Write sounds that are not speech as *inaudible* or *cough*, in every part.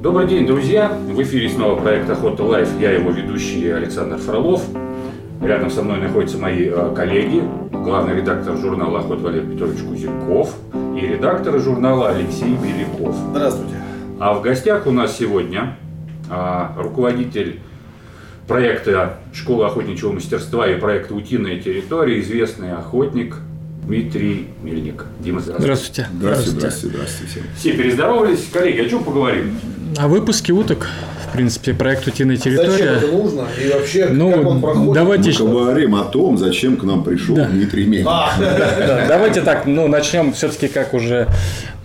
Добрый день, друзья! В эфире снова проект «Охота Лайф». Я его ведущий Александр Фролов. Рядом со мной находятся мои э, коллеги, главный редактор журнала «Охота» Валерий Петрович Кузяков и редактор журнала Алексей Беляков. Здравствуйте. А в гостях у нас сегодня а, руководитель проекта «Школа охотничьего мастерства» и проекта «Утиная территория», известный охотник Дмитрий Мельник. Дима, здравствуйте. Здравствуйте. Здравствуйте, здравствуйте, здравствуйте всем. Все перездоровались. Коллеги, о чем поговорим? О выпуске уток, в принципе, проект «Утиная Зачем территория». это нужно? И вообще, Ну, как он проходит? давайте, Мы говорим о том, зачем к нам пришел Да. Дмитрий Мельник. А, *laughs* да, давайте так, ну, начнем все-таки как уже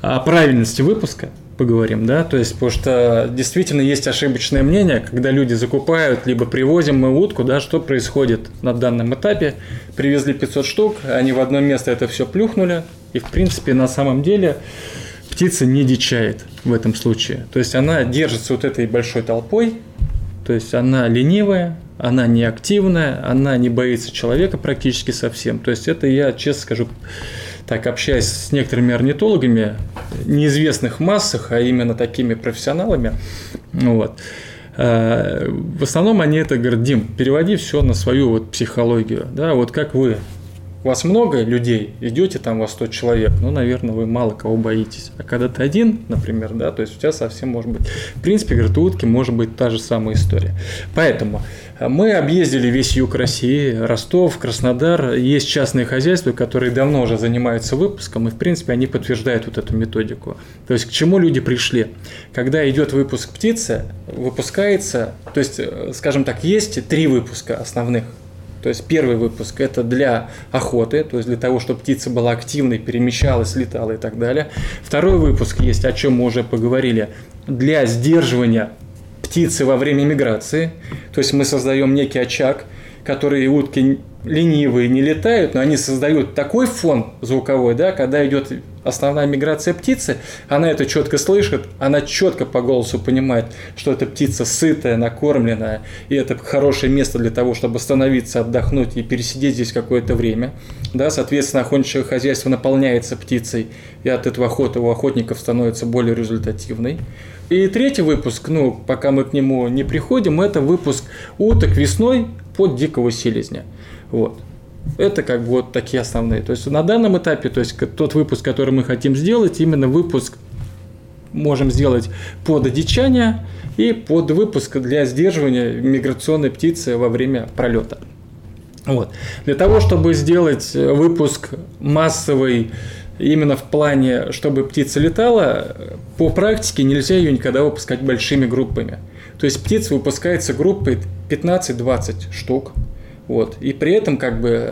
о правильности выпуска поговорим, да, то есть, потому что действительно есть ошибочное мнение, когда люди закупают, либо привозим мы утку, да, что происходит на данном этапе, привезли 500 штук, они в одно место это все плюхнули, и, в принципе, на самом деле птица не дичает в этом случае, то есть она держится вот этой большой толпой, То есть она ленивая, она неактивная, она не боится человека практически совсем. То есть это я, честно скажу, так общаясь с некоторыми орнитологами, неизвестных массах, а именно такими профессионалами, вот, э, в основном они это говорят, Дим, переводи все на свою вот психологию, да, вот как вы, вас много людей, идете там вас 100 человек, ну, наверное, вы мало кого боитесь. А когда ты один, например, да, то есть у тебя совсем может быть, в принципе, утки может быть та же самая история. Поэтому э, мы объездили весь юг России, Ростов, Краснодар. Есть частные хозяйства, которые давно уже занимаются выпуском, и, в принципе, они подтверждают вот эту методику. То есть, к чему люди пришли? Когда идет выпуск птицы, выпускается, то есть, э, скажем так, есть три выпуска основных. То есть первый выпуск это для охоты, то есть для того, чтобы птица была активной, перемещалась, летала и так далее. Второй выпуск есть, о чем мы уже поговорили, для сдерживания птицы во время миграции. То есть мы создаем некий очаг, который утки ленивые не летают, но они создают такой фон звуковой, да, когда идет основная миграция птицы, она это четко слышит, она четко по голосу понимает, что эта птица сытая, накормленная, и это хорошее место для того, чтобы остановиться, отдохнуть и пересидеть здесь какое-то время. Да, соответственно, охотничье хозяйство наполняется птицей, и от этого охота у охотников становится более результативной. И третий выпуск, ну, пока мы к нему не приходим, это выпуск уток весной под дикого селезня. Вот. Это как бы вот такие основные. То есть на данном этапе, то есть тот выпуск, который мы хотим сделать, именно выпуск можем сделать под одичание и под выпуск для сдерживания миграционной птицы во время пролета. Вот. Для того, чтобы сделать выпуск массовый именно в плане, чтобы птица летала, по практике нельзя ее никогда выпускать большими группами. То есть птица выпускается группой 15-20 штук. Вот. И при этом как бы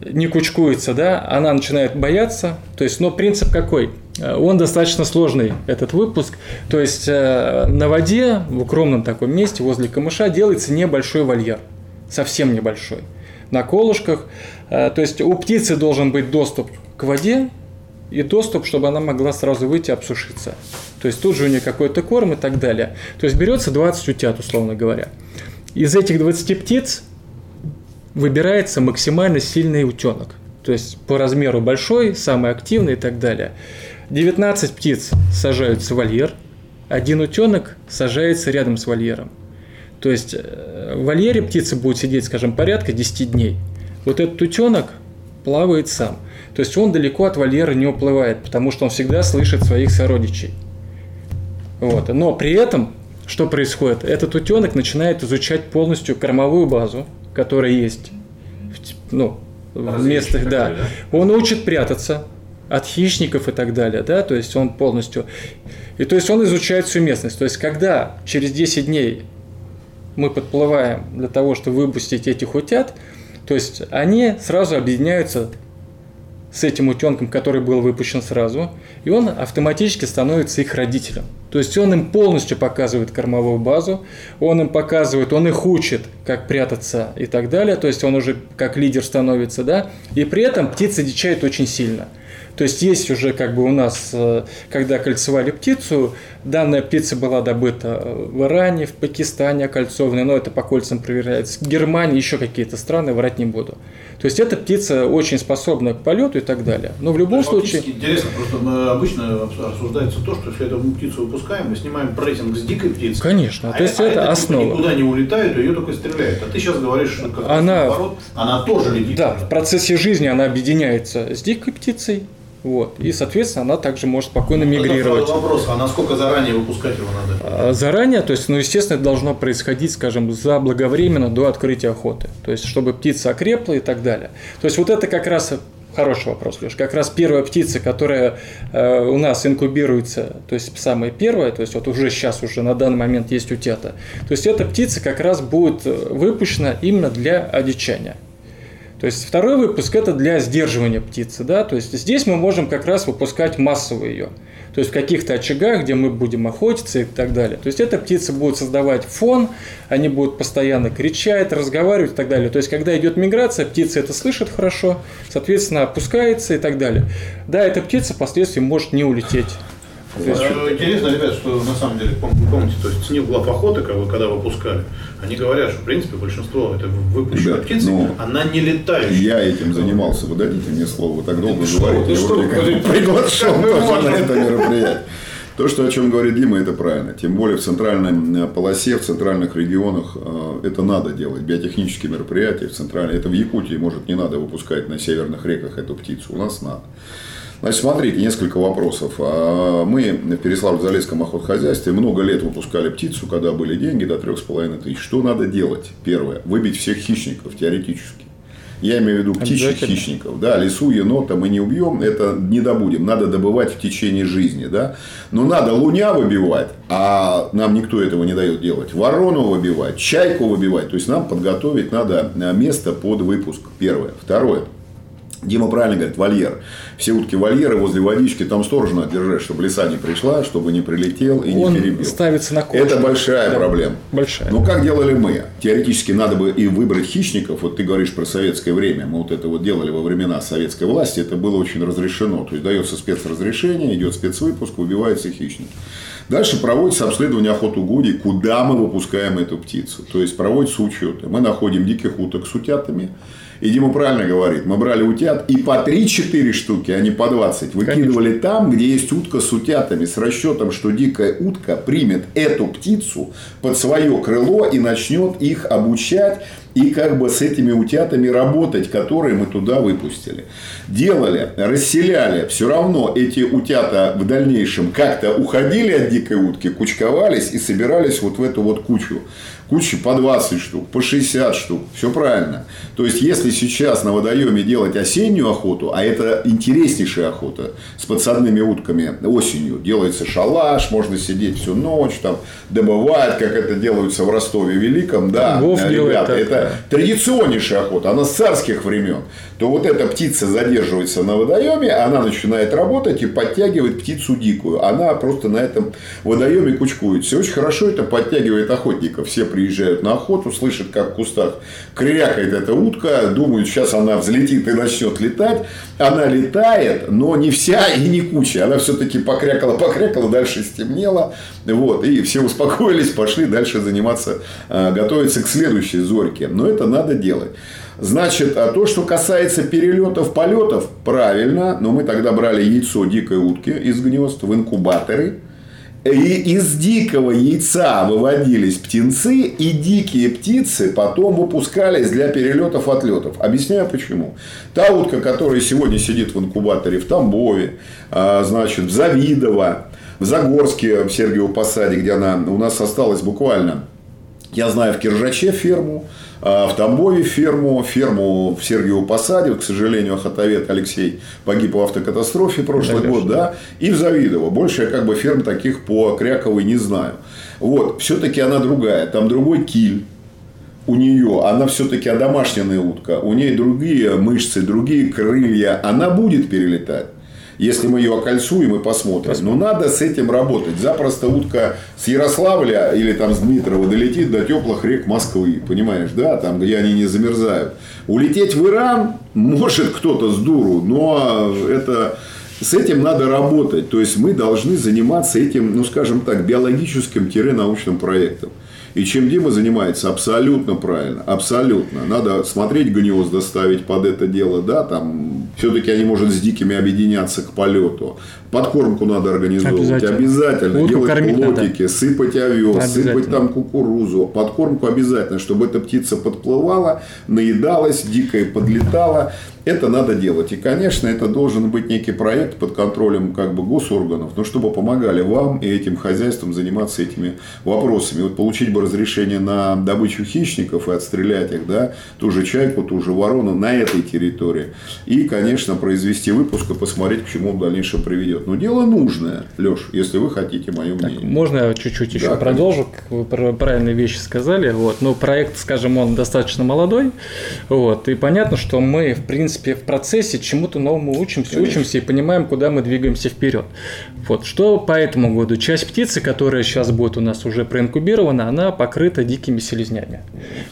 не кучкуется, да, она начинает бояться. То есть, но принцип какой? Он достаточно сложный, этот выпуск. То есть э, на воде, в укромном таком месте, возле камыша, делается небольшой вольер. Совсем небольшой. На колышках. Э, То есть у птицы должен быть доступ к воде и доступ, чтобы она могла сразу выйти обсушиться. То есть тут же у нее какой-то корм и так далее. То есть берется 20 утят, условно говоря. Из этих 20 птиц выбирается максимально сильный утенок. То есть по размеру большой, самый активный и так далее. 19 птиц сажаются в вольер, один утенок сажается рядом с вольером. То есть э, в вольере птица будет сидеть, скажем, порядка 10 дней. Вот этот утенок плавает сам. То есть он далеко от вольера не уплывает, потому что он всегда слышит своих сородичей. Вот. Но при этом, что происходит? Этот утенок начинает изучать полностью кормовую базу, которая есть ну, в местах, да. такой, Он учит прятаться от хищников и так далее, да, то есть он полностью... И то есть он изучает всю местность. То есть когда через 10 дней мы подплываем для того, чтобы выпустить этих утят, то есть они сразу объединяются с этим утенком, который был выпущен сразу, и он автоматически становится их родителем. То есть он им полностью показывает кормовую базу, он им показывает, он их учит, как прятаться и так далее, то есть он уже как лидер становится, да, и при этом птица дичает очень сильно. То есть есть уже как бы у нас, э, когда кольцевали птицу, данная птица была добыта в Иране, в Пакистане окольцованная, но это по кольцам проверяется, в Германии, еще какие-то страны, врать не буду. То есть эта птица очень способна к полету и так далее. Но в любом случае... Интересно, просто обычно обсуждается то, что если эту птицу выпускаем, мы снимаем прессинг с дикой птицей. Конечно, а то есть а это, это основа. никуда не улетает, ее только стреляют. А ты сейчас говоришь, что как она, наоборот, она тоже летит. Да, в процессе жизни она объединяется с дикой птицей, вот. И, соответственно, она также может спокойно мигрировать. Это вопрос, а насколько заранее выпускать его надо? А, заранее, то есть, ну, естественно, это должно происходить, скажем, заблаговременно до открытия охоты. То есть, чтобы птица окрепла и так далее. То есть, вот это как раз Хороший вопрос, Леш. Как раз первая птица, которая э, у нас инкубируется, то есть самая первая, то есть вот уже сейчас уже на данный момент есть утята. То есть эта птица как раз будет выпущена именно для одичания. То есть второй выпуск это для сдерживания птицы, да, то есть здесь мы можем как раз выпускать массово ее. То есть в каких-то очагах, где мы будем охотиться и так далее. То есть эта птица будет создавать фон, они будут постоянно кричать, разговаривать и так далее. То есть когда идет миграция, птица это слышит хорошо, соответственно опускается и так далее. Да, эта птица впоследствии может не улететь. Есть... Интересно, ребят, что на самом деле, помните, то есть снег глав охоты, когда выпускали, они говорят, что в принципе большинство это выпущенные Ребят, птицы, ну, она не летающая. Я этим занимался. Вы дадите мне слово, вы так долго что, говорите. ты Я что, вроде как приглашен ты- тоже на это мероприятие. То, что о чем говорит Дима, это правильно. Тем более в центральной э, полосе, в центральных регионах э, это надо делать. Биотехнические мероприятия в центральной. Это в Якутии, может, не надо выпускать на северных реках эту птицу. У нас надо. Значит, смотрите, несколько вопросов. А, Мы в Переславле-Залесском охотхозяйстве много лет выпускали птицу, когда были деньги до 3,5 тысяч. Что надо делать? Первое. Выбить всех хищников теоретически. Я имею в виду птичьих хищников. Да, лису, енота мы не убьем, это не добудем. Надо добывать в течение жизни. Да? Но надо луня выбивать, а нам никто этого не дает делать. Ворону выбивать, чайку выбивать. То есть нам подготовить надо э, место под выпуск. Первое. Второе. Дима правильно говорит, вольер. Все утки вольеры возле водички, там сторож надо держать, чтобы лиса не пришла, чтобы не прилетел и не Он перебил. ставится на кожу. Это большая Да. проблема. Большая. Ну, как делали мы? Теоретически надо бы и выбрать хищников. Вот ты говоришь про советское время. Мы вот это вот делали во времена советской власти. Это было очень разрешено. То есть, дается спецразрешение, идет спецвыпуск, выбиваются хищники. Дальше проводится обследование охотугодий, куда мы выпускаем эту птицу. То есть, проводятся учеты. Мы находим диких уток с утятами. И Дима правильно говорит, мы брали утят и по 3-4 штуки, а не по 20. Выкидывали там, где есть утка с утятами, с расчетом, что дикая утка примет эту птицу под свое крыло и начнет их обучать и как бы с этими утятами работать, которые мы туда выпустили. Делали, расселяли, все равно эти утята в дальнейшем как-то уходили от дикой утки, кучковались и собирались вот в эту вот кучу. Кучи по 20 штук, по 60 штук. Все правильно. То есть, если сейчас на водоеме делать осеннюю охоту, а это интереснейшая охота с подсадными утками осенью, делается шалаш, можно сидеть всю ночь, там, добывать, как это делается в Ростове Великом. Да, Вов делает ребята, это традиционнейшая охота, она с царских времен, то вот эта птица задерживается на водоеме, она начинает работать и подтягивает птицу дикую. Она просто на этом водоеме кучкуется. И очень хорошо это подтягивает охотников. Все приезжают на охоту, слышат, как в кустах крякает эта утка, думают, сейчас она взлетит и начнет летать. Она летает, но не вся и не куча. Она все-таки покрякала, покрякала, дальше стемнело. Вот, и все успокоились, пошли дальше заниматься, э, готовиться к следующей зорьке. Но это надо делать. Значит, а то, что касается перелетов, полетов, правильно, но мы тогда брали яйцо дикой утки из гнезд в инкубаторы. И из дикого яйца выводились птенцы, и дикие птицы потом выпускались для перелетов отлетов. Объясняю почему. Та утка, которая сегодня сидит в инкубаторе в Тамбове, а, значит, в Завидово, в Загорске, в Сергиево Посаде, где она у нас осталась буквально я знаю в Киржаче ферму, в Тамбове ферму, ферму в Сергиево Посаде. К сожалению, охотовед Алексей погиб в автокатастрофе прошлый Да, год, да. И в Завидово. Больше я как бы ферм таких по Кряковой не знаю. Вот, все-таки она другая. Там другой киль у нее, она все-таки одомашненная утка, у нее другие мышцы, другие крылья, она будет перелетать. Если мы ее окольцуем и посмотрим. Но надо с этим работать. Запросто утка с Ярославля или там с Дмитрова долетит до теплых рек Москвы. Понимаешь, да? Там, где они не замерзают. Улететь в Иран может кто-то с дуру, но это с этим надо работать. То есть мы должны заниматься этим, ну скажем так, биологическим-научным проектом. И чем Дима занимается, абсолютно правильно, абсолютно. Надо смотреть гнезда, ставить под это дело, да, там, все-таки они, может, с дикими объединяться к полету. Подкормку надо организовывать, обязательно, обязательно. Утку делать плотики, надо. сыпать овес, сыпать там кукурузу. Подкормку обязательно, чтобы эта птица подплывала, наедалась, дикая подлетала. Это надо делать. И, конечно, это должен быть некий проект под контролем как бы госорганов, но чтобы помогали вам и этим хозяйствам заниматься этими вопросами. Вот получить бы разрешение на добычу хищников и отстрелять их, да, ту же чайку, ту же ворону на этой территории. И, конечно, произвести выпуск и посмотреть, к чему он в дальнейшем приведет. Но дело нужное, Леш, если вы хотите мое мнение. Так, можно я чуть-чуть еще да, продолжу? Вы правильные вещи сказали. Вот. Но проект, скажем, он достаточно молодой. Вот. И понятно, что мы, в принципе, принципе, в процессе чему-то новому учимся, Конечно. учимся и понимаем, куда мы двигаемся вперед. Вот. Что по этому году? Часть птицы, которая сейчас будет у нас уже проинкубирована, она покрыта дикими селезнями.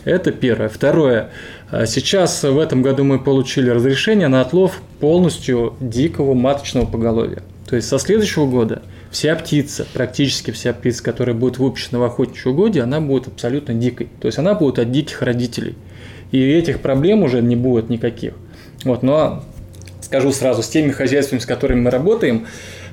Это первое. Второе. А сейчас в этом году мы получили разрешение на отлов полностью дикого маточного поголовья. То есть со следующего года вся птица, практически вся птица, которая будет выпущена в охотничьем угодье, она будет абсолютно дикой. То есть она будет от диких родителей. И этих проблем уже не будет никаких. Вот, но скажу сразу, с теми хозяйствами, с которыми мы работаем,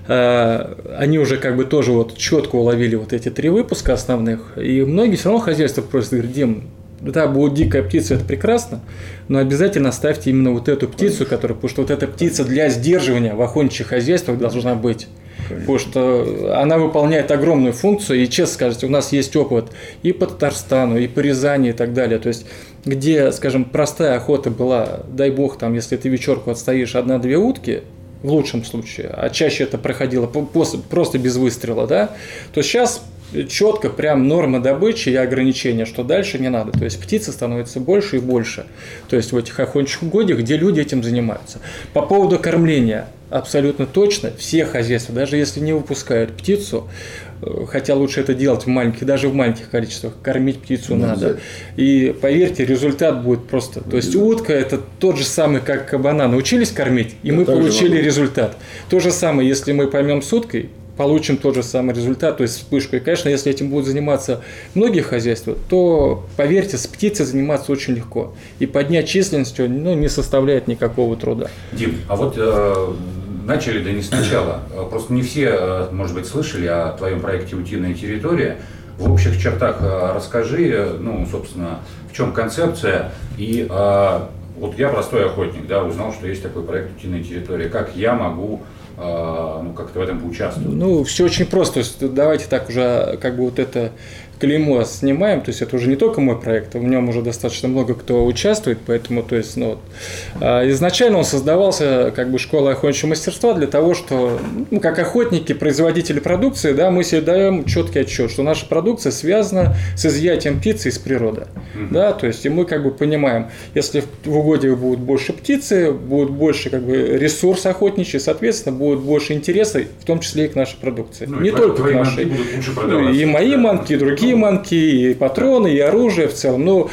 э, они уже как бы тоже вот четко уловили вот эти три выпуска основных, и многие все равно хозяйства просят, говорят, Дим, да, будет дикая птица, это прекрасно, но обязательно ставьте именно вот эту птицу, которая, потому что вот эта птица для сдерживания в охотничьих хозяйствах должна быть. Потому что она выполняет огромную функцию, и честно скажете, у нас есть опыт и по Татарстану, и по Рязани, и так далее. То есть где, скажем, простая охота была, дай бог, там, если ты вечерку отстоишь одна-две утки, в лучшем случае, а чаще это проходило просто без выстрела, да, то сейчас четко прям норма добычи и ограничения, что дальше не надо. То есть птицы становятся больше и больше. То есть в этих охотничьих угодьях, где люди этим занимаются. По поводу кормления, абсолютно точно, все хозяйства, даже если не выпускают птицу, хотя лучше это делать в маленьких, даже в маленьких количествах, кормить птицу ну, надо. И поверьте, результат будет просто. То есть утка это тот же самый, как кабана. Научились кормить, и мы получили результат. То же самое, если мы поймем с уткой, получим тот же самый результат, то есть вспышку. И, конечно, если этим будут заниматься многие хозяйства, то, поверьте, с птицей заниматься очень легко. И поднять численностью ну, не составляет никакого труда. Дим, а вот э, начали, да не сначала. Э, просто не все, э, может быть, слышали о твоем проекте «Утиная территория». В общих чертах э, расскажи, ну, собственно, в чем концепция. И вот я простой охотник, да, узнал, что есть такой проект «Утиная территория». Как я могу ну, как-то в этом поучаствовать? Ну, все очень просто. Давайте так уже, как бы вот это клеймо снимаем, то есть это уже не только мой проект, в нем уже достаточно много кто участвует, поэтому, то есть, ну, вот, а, изначально он создавался как бы школой охотничьего мастерства для того, что, ну, как охотники, производители продукции, да, мы себе даем четкий отчет, что наша продукция связана с изъятием птицы из природы, mm-hmm. да, то есть, и мы как бы понимаем, если в угодье будет больше птицы, будет больше как бы ресурс охотничий, соответственно, будет больше интереса, в том числе и к нашей продукции, ну, не только к нашей, ну, и мои манки, и другие и манки, и патроны, и оружие в целом. Ну,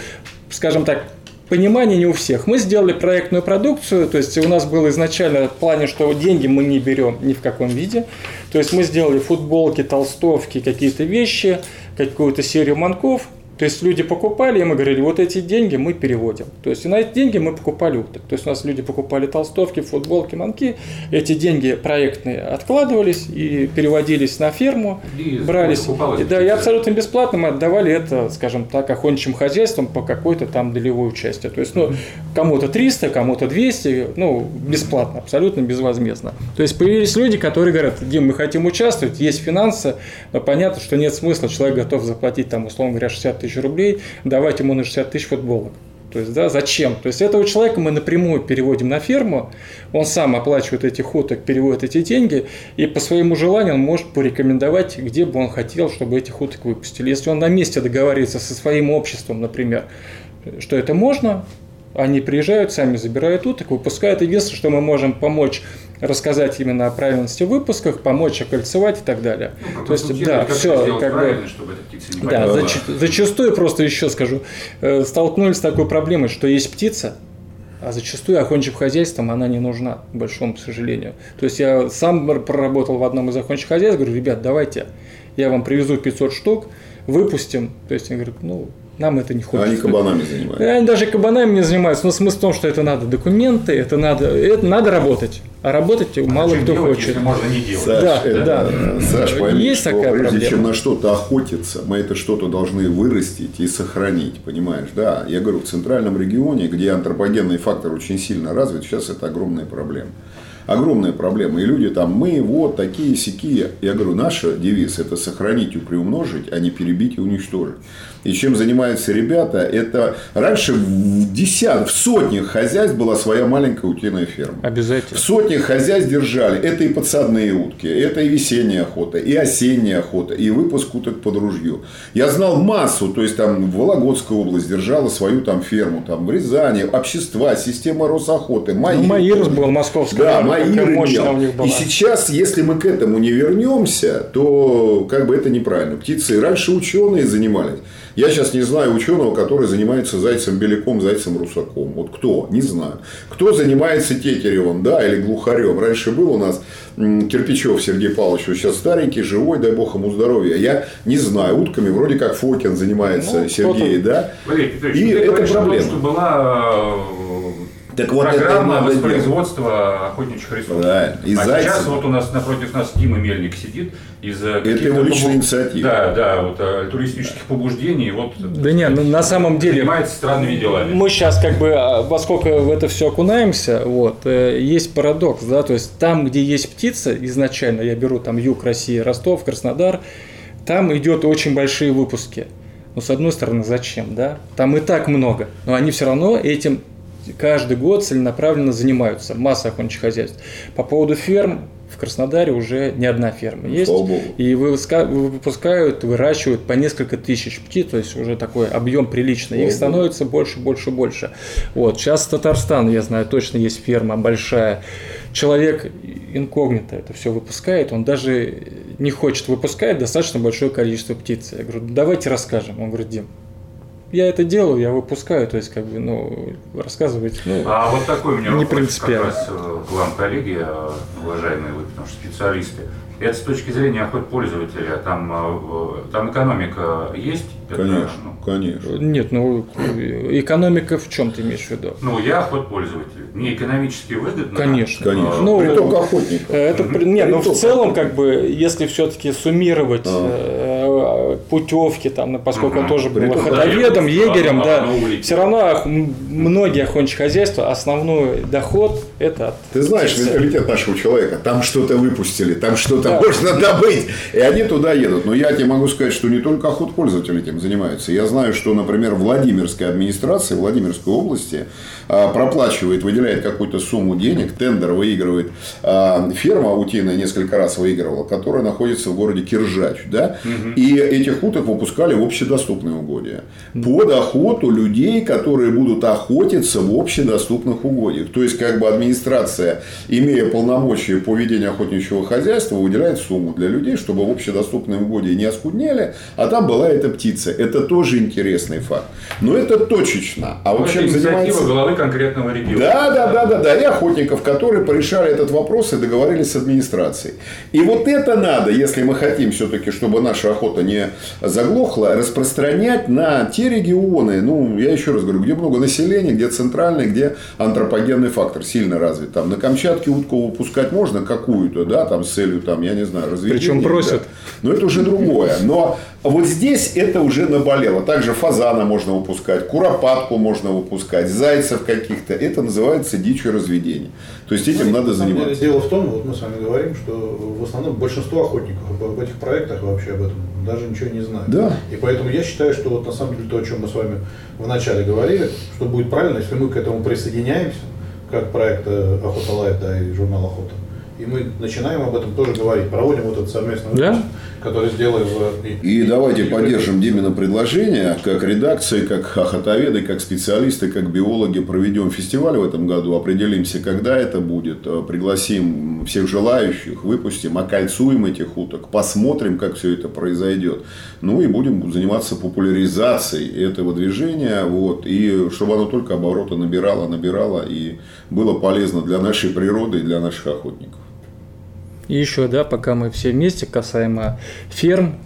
скажем так, понимание не у всех. Мы сделали проектную продукцию, то есть у нас было изначально в плане, что деньги мы не берем ни в каком виде. То есть мы сделали футболки, толстовки, какие-то вещи, какую-то серию манков, то есть люди покупали, и мы говорили, вот эти деньги мы переводим. То есть и на эти деньги мы покупали уток. То есть у нас люди покупали толстовки, футболки, манки. Эти деньги проектные откладывались и переводились на ферму, и брались. И, да, и абсолютно бесплатно мы отдавали это, скажем так, охотничьим хозяйствам по какой-то там долевой части. То есть, ну, кому-то 300, кому-то 200, ну, бесплатно, абсолютно безвозмездно. То есть появились люди, которые говорят, Дим, мы хотим участвовать, есть финансы, но понятно, что нет смысла, человек готов заплатить там, условно говоря, 60 тысяч рублей, давать ему на 60 тысяч футболок. То есть, да, зачем? То есть, этого человека мы напрямую переводим на ферму, он сам оплачивает этих уток, переводит эти деньги, и по своему желанию он может порекомендовать, где бы он хотел, чтобы этих уток выпустили. Если он на месте договаривается со своим обществом, например, что это можно, они приезжают, сами забирают уток, выпускают. Единственное, что мы можем помочь рассказать именно о правильности выпусках, помочь окольцевать и так далее. Ну, То есть, да, как все, как бы, да, зач- зачастую просто еще скажу, э, столкнулись с такой проблемой, что есть птица, а зачастую охотничьим хозяйством она не нужна, к большому сожалению. То есть я сам проработал в одном из охотничьих хозяйств, говорю, ребят, давайте, я вам привезу 500 штук, выпустим. То есть я говорю, ну, нам это не хочется. Они кабанами занимаются. И Они даже кабанами не занимаются, но смысл в том, что это надо документы, это надо, это надо работать. А работать мало Зачем кто делать, хочет. если можно не делать. Саш, Да, это, да. Саш, пойми, Есть что такая прежде проблема. чем на что-то охотиться, мы это что-то должны вырастить и сохранить, понимаешь? Да, я говорю, в центральном регионе, где антропогенный фактор очень сильно развит, сейчас это огромная проблема. Огромная проблема. И люди там, мы вот такие сякие. Я говорю, наш девиз – это сохранить и приумножить, а не перебить и уничтожить. И чем занимаются ребята, это раньше в десятках, в сотнях хозяйств была своя маленькая утиная ферма. Обязательно. В сотнях хозяйств держали. Это и подсадные утки, это и весенняя охота, и осенняя охота, и выпуск уток под ружье. Я знал массу, то есть там Вологодская область держала свою там ферму, там в Рязани, общества, система Росохоты, Маир. Ну, Маирс был, московская. Да, Маир имел. И сейчас, если мы к этому не вернемся, то как бы это неправильно. Птицы раньше ученые занимались. Я сейчас не знаю ученого, который занимается зайцем беляком, зайцем русаком. Вот кто? Не знаю. Кто занимается тетеревым, да, или глухарем. Раньше был у нас Кирпичев Сергей Павлович, вот сейчас старенький, живой, дай бог ему здоровья. Я не знаю, утками вроде как Фокин занимается, Ну, Сергей, да. Валерий Петрович, И ну, это о том, проблема. что была э, Так вот это программа делать. воспроизводства охотничьих ресурсов. Правильно. И а зайцев- сейчас вот у нас напротив нас Дима Мельник сидит из э, Это его личная побу- инициатива. Да, да, вот э, альтруистических побуждений. Вот, Да не, ну, на самом деле занимается странными делами. мы сейчас как бы, а, во сколько в это все окунаемся, вот, э, есть парадокс, да, то есть там, где есть птица, изначально, я беру там юг России, Ростов, Краснодар, там идет очень большие выпуски. Но с одной стороны, зачем, да? Там и так много, но они все равно этим каждый год целенаправленно занимаются, масса охотничьих хозяйств. По поводу ферм, в Краснодаре уже не одна ферма есть. богу. И выпуска- выпускают, выращивают по несколько тысяч птиц, то есть уже такой объем приличный. Их становится больше, больше, больше. Вот. Сейчас Татарстан, я знаю, точно есть ферма большая. Человек инкогнито это все выпускает, он даже не хочет выпускать достаточно большое количество птиц. Я говорю, давайте расскажем. Он говорит, Дим, я это делаю, я выпускаю, то есть как бы, ну, рассказывать, ну, А вот такой у меня Не вопрос принципиально. как раз э, к вам, коллеги, э, уважаемые вы, потому что специалисты. Это с точки зрения охот пользователя, там, э, там экономика есть? Это, Конечно, ну, конечно. нет, ну, экономика в чем ты имеешь в виду? Ну, я охот пользователь. Мне экономически выгодно. Конечно. Конечно. Ну, Приток охотников. Это, при- не, ну в целом, как бы, если все-таки суммировать э, путевки, там, ну, поскольку он Мгм. тоже был Приток охотоведом, егерем, да, все равно многие охотничьи хозяйства, основной доход это от Ты знаешь птицы. менталитет нашего человека. Там что-то выпустили, там что-то Да. можно добыть. И они туда едут. Но я тебе могу сказать, что не только охот пользователи этим занимаются. Я знаю, что, например, Владимирская администрация Владимирской области а, проплачивает, выделяет какую-то сумму денег, тендер выигрывает. а, Ферма утиная несколько раз выигрывала, которая находится в городе Киржач. Да? И этих уток выпускали в общедоступные угодья. Под охоту людей, которые будут охотиться в общедоступных угодьях. То есть, как бы администрация, имея полномочия по ведению охотничьего хозяйства, выделяет сумму для людей, чтобы в общедоступные угодья не оскуднели, а там была эта птица. Это тоже интересный факт. Но это точечно. А Ну, вот это чем занимается... главы конкретного региона. Да, да, да, да, да. И охотников, которые порешали этот вопрос и договорились с администрацией. И вот это надо, если мы хотим все-таки, чтобы наша охота не заглохла, распространять на те регионы, ну, я еще раз говорю, где много населения, где центральный, где антропогенный фактор сильно развит. Там на Камчатке утку выпускать можно какую-то, да, там с целью, там, я не знаю, разведения. Причем просят. да. Но это уже другое. Но вот здесь это уже наболело. Также фазана можно выпускать, куропатку можно выпускать, зайцев каких-то. Это называется дичеразведение. То есть этим Ну, надо заниматься. Дело в том, вот мы с вами говорим, что в основном большинство охотников об этих проектах вообще об этом даже ничего не знают. Да. И поэтому я считаю, что вот на самом деле то, о чем мы с вами вначале говорили, что будет правильно, если мы к этому присоединяемся, как проект э, Охота Life, да, и журнал Охота, И мы начинаем об этом тоже говорить. Проводим вот этот совместный Да. Который сделаем. И давайте поддержим Димина предложение, как редакции, как хохотоведы, как специалисты, как биологи проведем фестиваль в этом году, определимся, когда это будет, э, пригласим всех желающих, выпустим, окольцуем этих уток, посмотрим, как все это произойдет. Ну и будем заниматься популяризацией этого движения, вот, и чтобы оно только обороты набирало, набирало и было полезно для нашей природы и для наших охотников. И еще, да, пока мы все вместе, касаемо ферм,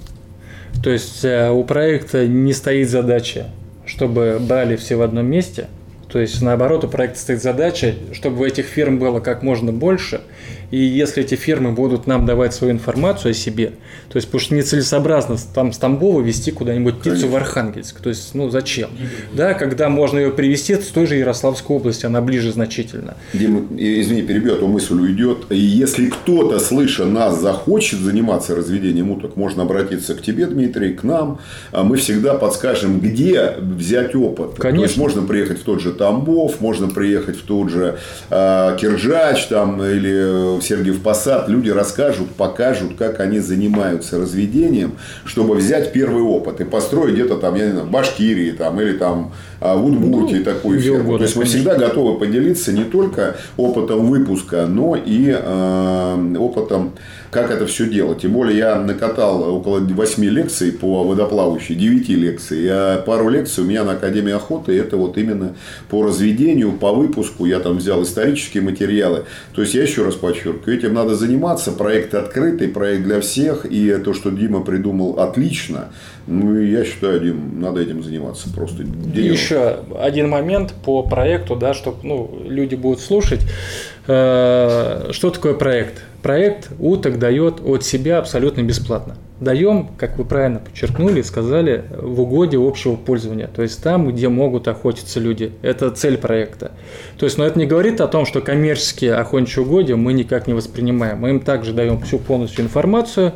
то есть э, у проекта не стоит задача, чтобы брали все в одном месте. То есть, наоборот, у проекта стоит задача, чтобы этих фирм было как можно больше. И если эти фирмы будут нам давать свою информацию о себе, то есть, потому что нецелесообразно там с Тамбова везти куда-нибудь птицу Конечно. в Архангельск. То есть, ну зачем? Да, когда можно ее привезти с той же Ярославской области, она ближе значительно. Дима, извини, перебью, а то мысль уйдет. И если кто-то, слыша нас, захочет заниматься разведением уток, можно обратиться к тебе, Дмитрий, к нам. А Мы всегда подскажем, где взять опыт. То есть, Конечно. можно приехать в тот же Тамбов, можно приехать в тот же э, Киржач там, или в Сергиев Посад. Люди расскажут, покажут, как они занимаются разведением, чтобы взять первый опыт и построить где-то там, я не знаю, в Башкирии там, или там а, в Удмуртии такую где ферму. угодно, То есть мы конечно. всегда готовы поделиться не только опытом выпуска, но и э, опытом, как это все делать. Тем более я накатал около 8 лекций по водоплавающей, 9 лекций. А пару лекций у меня на Академии охоты, это вот именно по разведению, по выпуску. Я там взял исторические материалы. То есть я еще раз подчеркиваю, этим надо заниматься. Проект открытый, проект для всех. И то, что Дима придумал, отлично. Ну, я считаю, Дим, надо этим заниматься просто. Денек. еще один момент по проекту, да, чтобы ну, люди будут слушать. Э, Что такое проект? Проект уток дает от себя абсолютно бесплатно. Даем, как вы правильно подчеркнули, сказали, в угоде общего пользования. То есть там, где могут охотиться люди. Это цель проекта. То есть, но это не говорит о том, что коммерческие охотничьи угодья мы никак не воспринимаем. Мы им также даем всю полностью информацию.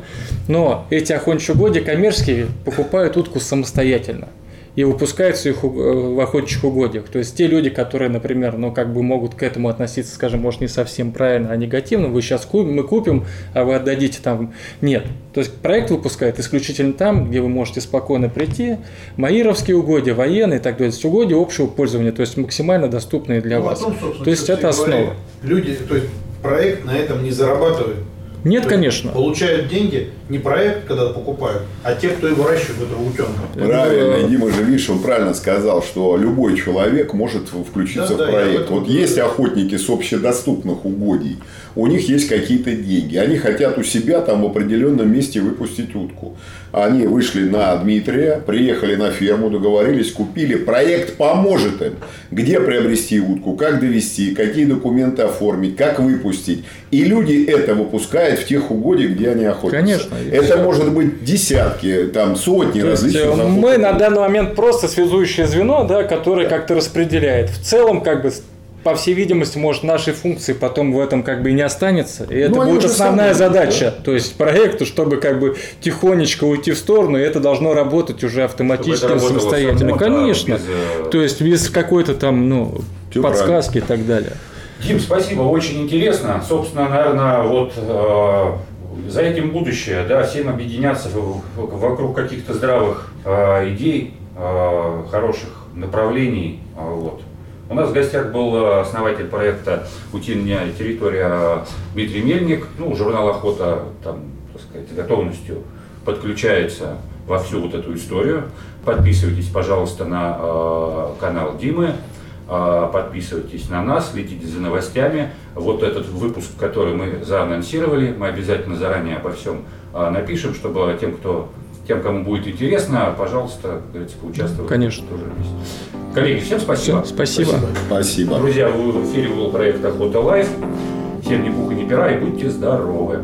Но эти охотничьи угодья коммерческие покупают утку самостоятельно и выпускаются их э, в охотничьих угодьях. То есть те люди, которые, например, ну как бы могут к этому относиться, скажем, может не совсем правильно, а негативно, вы сейчас купим, мы купим, а вы отдадите там. Нет. То есть проект выпускает исключительно там, где вы можете спокойно прийти. Маировские угодья, военные и так далее. То есть угодья общего пользования, то есть максимально доступные для Ну, вас. том, то есть это основа. Люди, то есть проект на этом не зарабатывает. Нет, конечно. Получают деньги не проект, когда покупают, а те, кто и выращивает этого утенка. Правильно, Дима же, видишь, он правильно сказал, что любой человек может включиться Да, в проект. Вот говорю. есть охотники с общедоступных угодий, у них есть какие-то деньги, они хотят у себя там в определенном месте выпустить утку. Они вышли на Дмитрия, приехали на ферму, договорились, купили, проект поможет им, где приобрести утку, как довести, какие документы оформить, как выпустить. И люди это выпускают в тех угодьях, где они охотятся. Конечно, Это может быть десятки, там сотни То есть, различных э, охотников. мы на данный момент просто связующее звено, да, которое как-то распределяет. В целом, как бы, по всей видимости, может, нашей функции потом в этом как бы и не останется. И это Ну, будет основная задача. То есть проекту, чтобы как бы тихонечко уйти в сторону, и это должно работать уже автоматически, самостоятельно. само, да, Конечно. без, э, То есть без какой-то там, ну, подсказки и так далее. Дим, спасибо, очень интересно. Собственно, наверное, вот э, за этим будущее, да, всем объединяться вокруг каких-то здравых э, идей, э, хороших направлений. э, вот. У нас в гостях был э, основатель проекта «Утиная территория» Дмитрий Мельник. Ну, журнал «Охота» там, так сказать, готовностью подключается во всю вот эту историю. Подписывайтесь, пожалуйста, на э, канал Димы. А, Подписывайтесь на нас, следите за новостями. Вот этот выпуск, который мы заанонсировали, мы обязательно заранее обо всем а, напишем, чтобы тем, кто, тем, кому будет интересно, пожалуйста, как говорится, поучаствовать. Конечно. Тоже вместе. Коллеги, всем спасибо. Всё, спасибо. Спасибо. Друзья, в эфире был проект Охота Life. Всем ни пуха, ни пера и будьте здоровы.